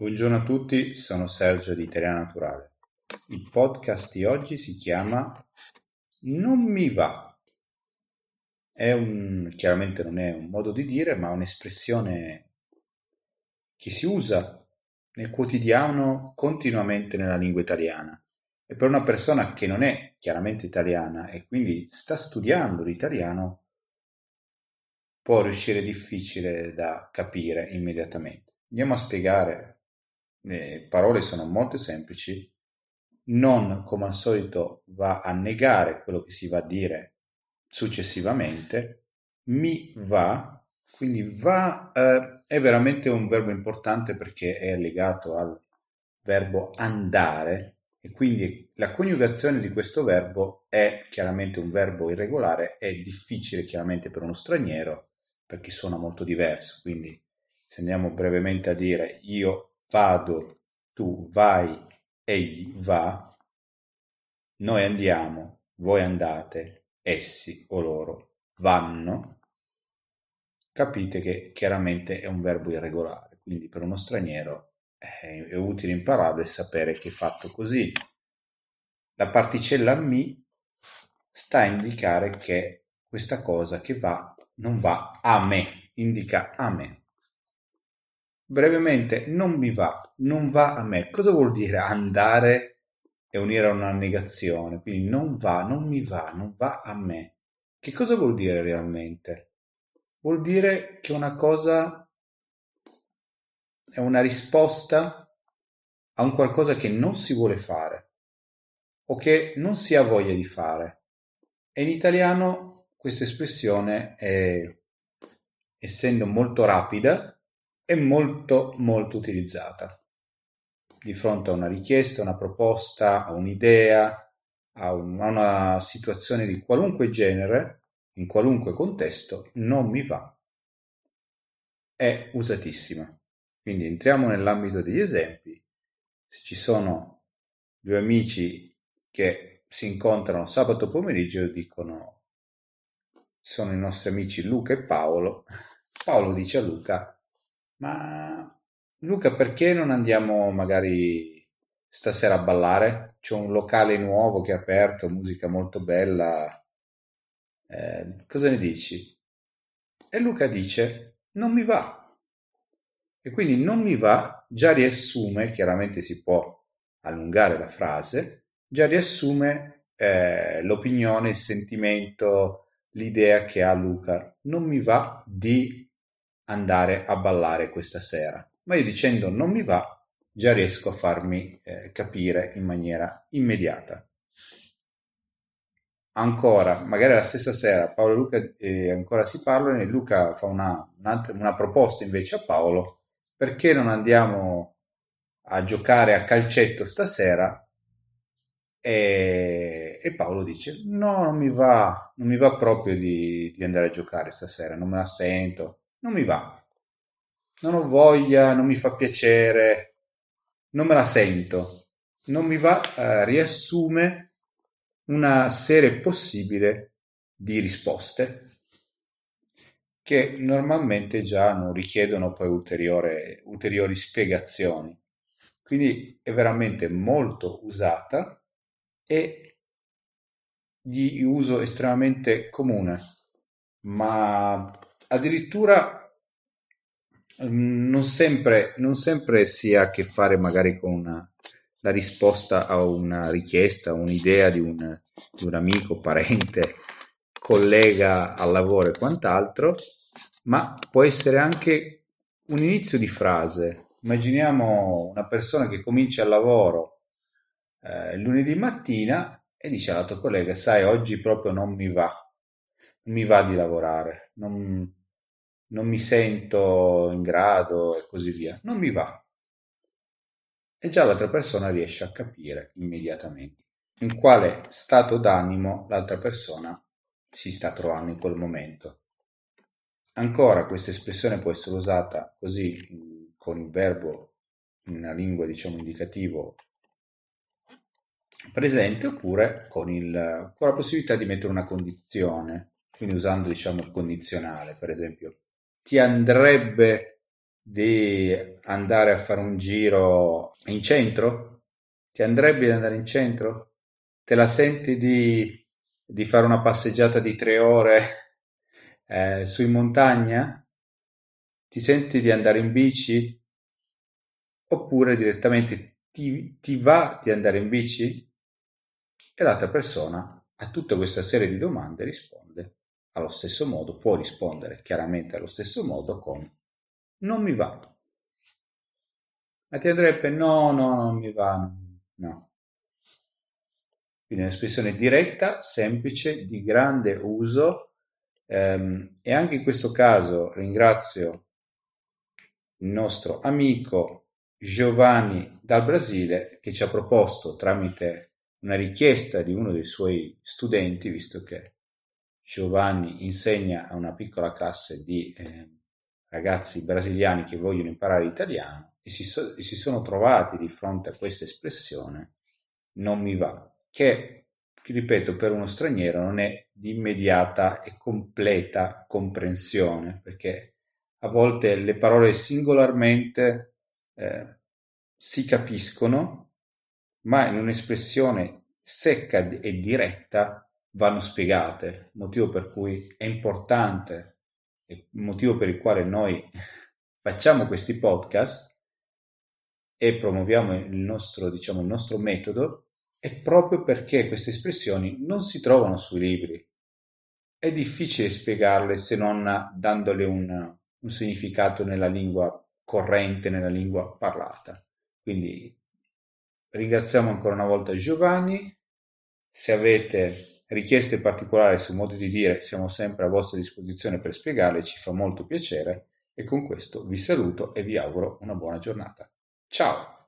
Buongiorno a tutti, sono Sergio di Italiano Naturale. Il podcast di oggi si chiama Non mi va. È un, chiaramente non è un modo di dire, ma un'espressione che si usa nel quotidiano continuamente nella lingua italiana. E per una persona che non è chiaramente italiana e quindi sta studiando l'italiano, può riuscire difficile da capire immediatamente. Andiamo a spiegare le parole sono molto semplici, non come al solito va a negare quello che si va a dire successivamente, mi va, quindi va eh, è veramente un verbo importante perché è legato al verbo andare e quindi la coniugazione di questo verbo è chiaramente un verbo irregolare, è difficile chiaramente per uno straniero perché suona molto diverso, quindi se andiamo brevemente a dire io vado, tu vai, egli va, noi andiamo, voi andate, essi o loro vanno, capite che chiaramente è un verbo irregolare, quindi per uno straniero è, è utile impararlo e sapere che è fatto così. La particella mi sta a indicare che questa cosa che va non va a me, indica a me. Brevemente, non mi va, non va a me. Cosa vuol dire andare e unire a una negazione? Quindi non va, non mi va, non va a me. Che cosa vuol dire realmente? Vuol dire che una cosa è una risposta a un qualcosa che non si vuole fare o che non si ha voglia di fare. E in italiano questa espressione è, essendo molto rapida, è molto molto utilizzata di fronte a una richiesta, una proposta, a un'idea, a, un, a una situazione di qualunque genere, in qualunque contesto, non mi va, è usatissima. Quindi entriamo nell'ambito degli esempi. Se ci sono due amici che si incontrano sabato pomeriggio e dicono sono i nostri amici Luca e Paolo, Paolo dice a Luca ma Luca, perché non andiamo magari stasera a ballare? C'è un locale nuovo che è aperto, musica molto bella. Eh, cosa ne dici? E Luca dice: Non mi va. E quindi non mi va già riassume, chiaramente si può allungare la frase, già riassume eh, l'opinione, il sentimento, l'idea che ha Luca. Non mi va di andare a ballare questa sera. Ma io dicendo non mi va, già riesco a farmi eh, capire in maniera immediata. Ancora, magari la stessa sera Paolo e Luca eh, ancora si parlano e Luca fa una, una proposta invece a Paolo perché non andiamo a giocare a calcetto stasera e, e, Paolo dice no non mi va non mi va proprio di, di andare a giocare stasera non me la sento non mi va, non ho voglia, non mi fa piacere, non me la sento, non mi va, eh, riassume una serie possibile di risposte che normalmente già non richiedono poi ulteriore, ulteriori spiegazioni. Quindi è veramente molto usata e di uso estremamente comune, ma addirittura mm, non sempre, non sempre si ha a che fare magari con una, la risposta a una richiesta, un'idea di un, di un amico, parente, collega al lavoro e quant'altro, ma può essere anche un inizio di frase. Immaginiamo una persona che comincia il lavoro eh, lunedì mattina e dice all'altro collega, sai, oggi proprio non mi va, non mi va di lavorare, non, non mi sento in grado e così via. Non mi va. E già l'altra persona riesce a capire immediatamente in quale stato d'animo l'altra persona si sta trovando in quel momento. Ancora questa espressione può essere usata così con il verbo in una lingua diciamo indicativo presente oppure con, il, con la possibilità di mettere una condizione, quindi usando diciamo il condizionale, per esempio ti andrebbe di andare a fare un giro in centro? Ti andrebbe di andare in centro? Te la senti di, di fare una passeggiata di tre ore eh, su in montagna? Ti senti di andare in bici? Oppure direttamente ti, ti va di andare in bici? E l'altra persona a tutta questa serie di domande risponde allo stesso modo, può rispondere chiaramente allo stesso modo con non mi va. Ma ti andrebbe no, no, non mi va, no. Quindi un'espressione diretta, semplice, di grande uso ehm, e anche in questo caso ringrazio il nostro amico Giovanni dal Brasile che ci ha proposto tramite una richiesta di uno dei suoi studenti, visto che Giovanni insegna a una piccola classe di eh, ragazzi brasiliani che vogliono imparare italiano e si, so, e si sono trovati di fronte a questa espressione non mi va, che, ripeto, per uno straniero non è di immediata e completa comprensione, perché a volte le parole singolarmente eh, si capiscono, ma in un'espressione secca e diretta vanno spiegate, motivo per cui è importante il motivo per il quale noi facciamo questi podcast e promuoviamo il nostro, diciamo, il nostro metodo è proprio perché queste espressioni non si trovano sui libri. È difficile spiegarle se non dandole un, un significato nella lingua corrente, nella lingua parlata. Quindi ringraziamo ancora una volta Giovanni. Se avete richieste particolari sul modo di dire siamo sempre a vostra disposizione per spiegarle, ci fa molto piacere e con questo vi saluto e vi auguro una buona giornata. Ciao!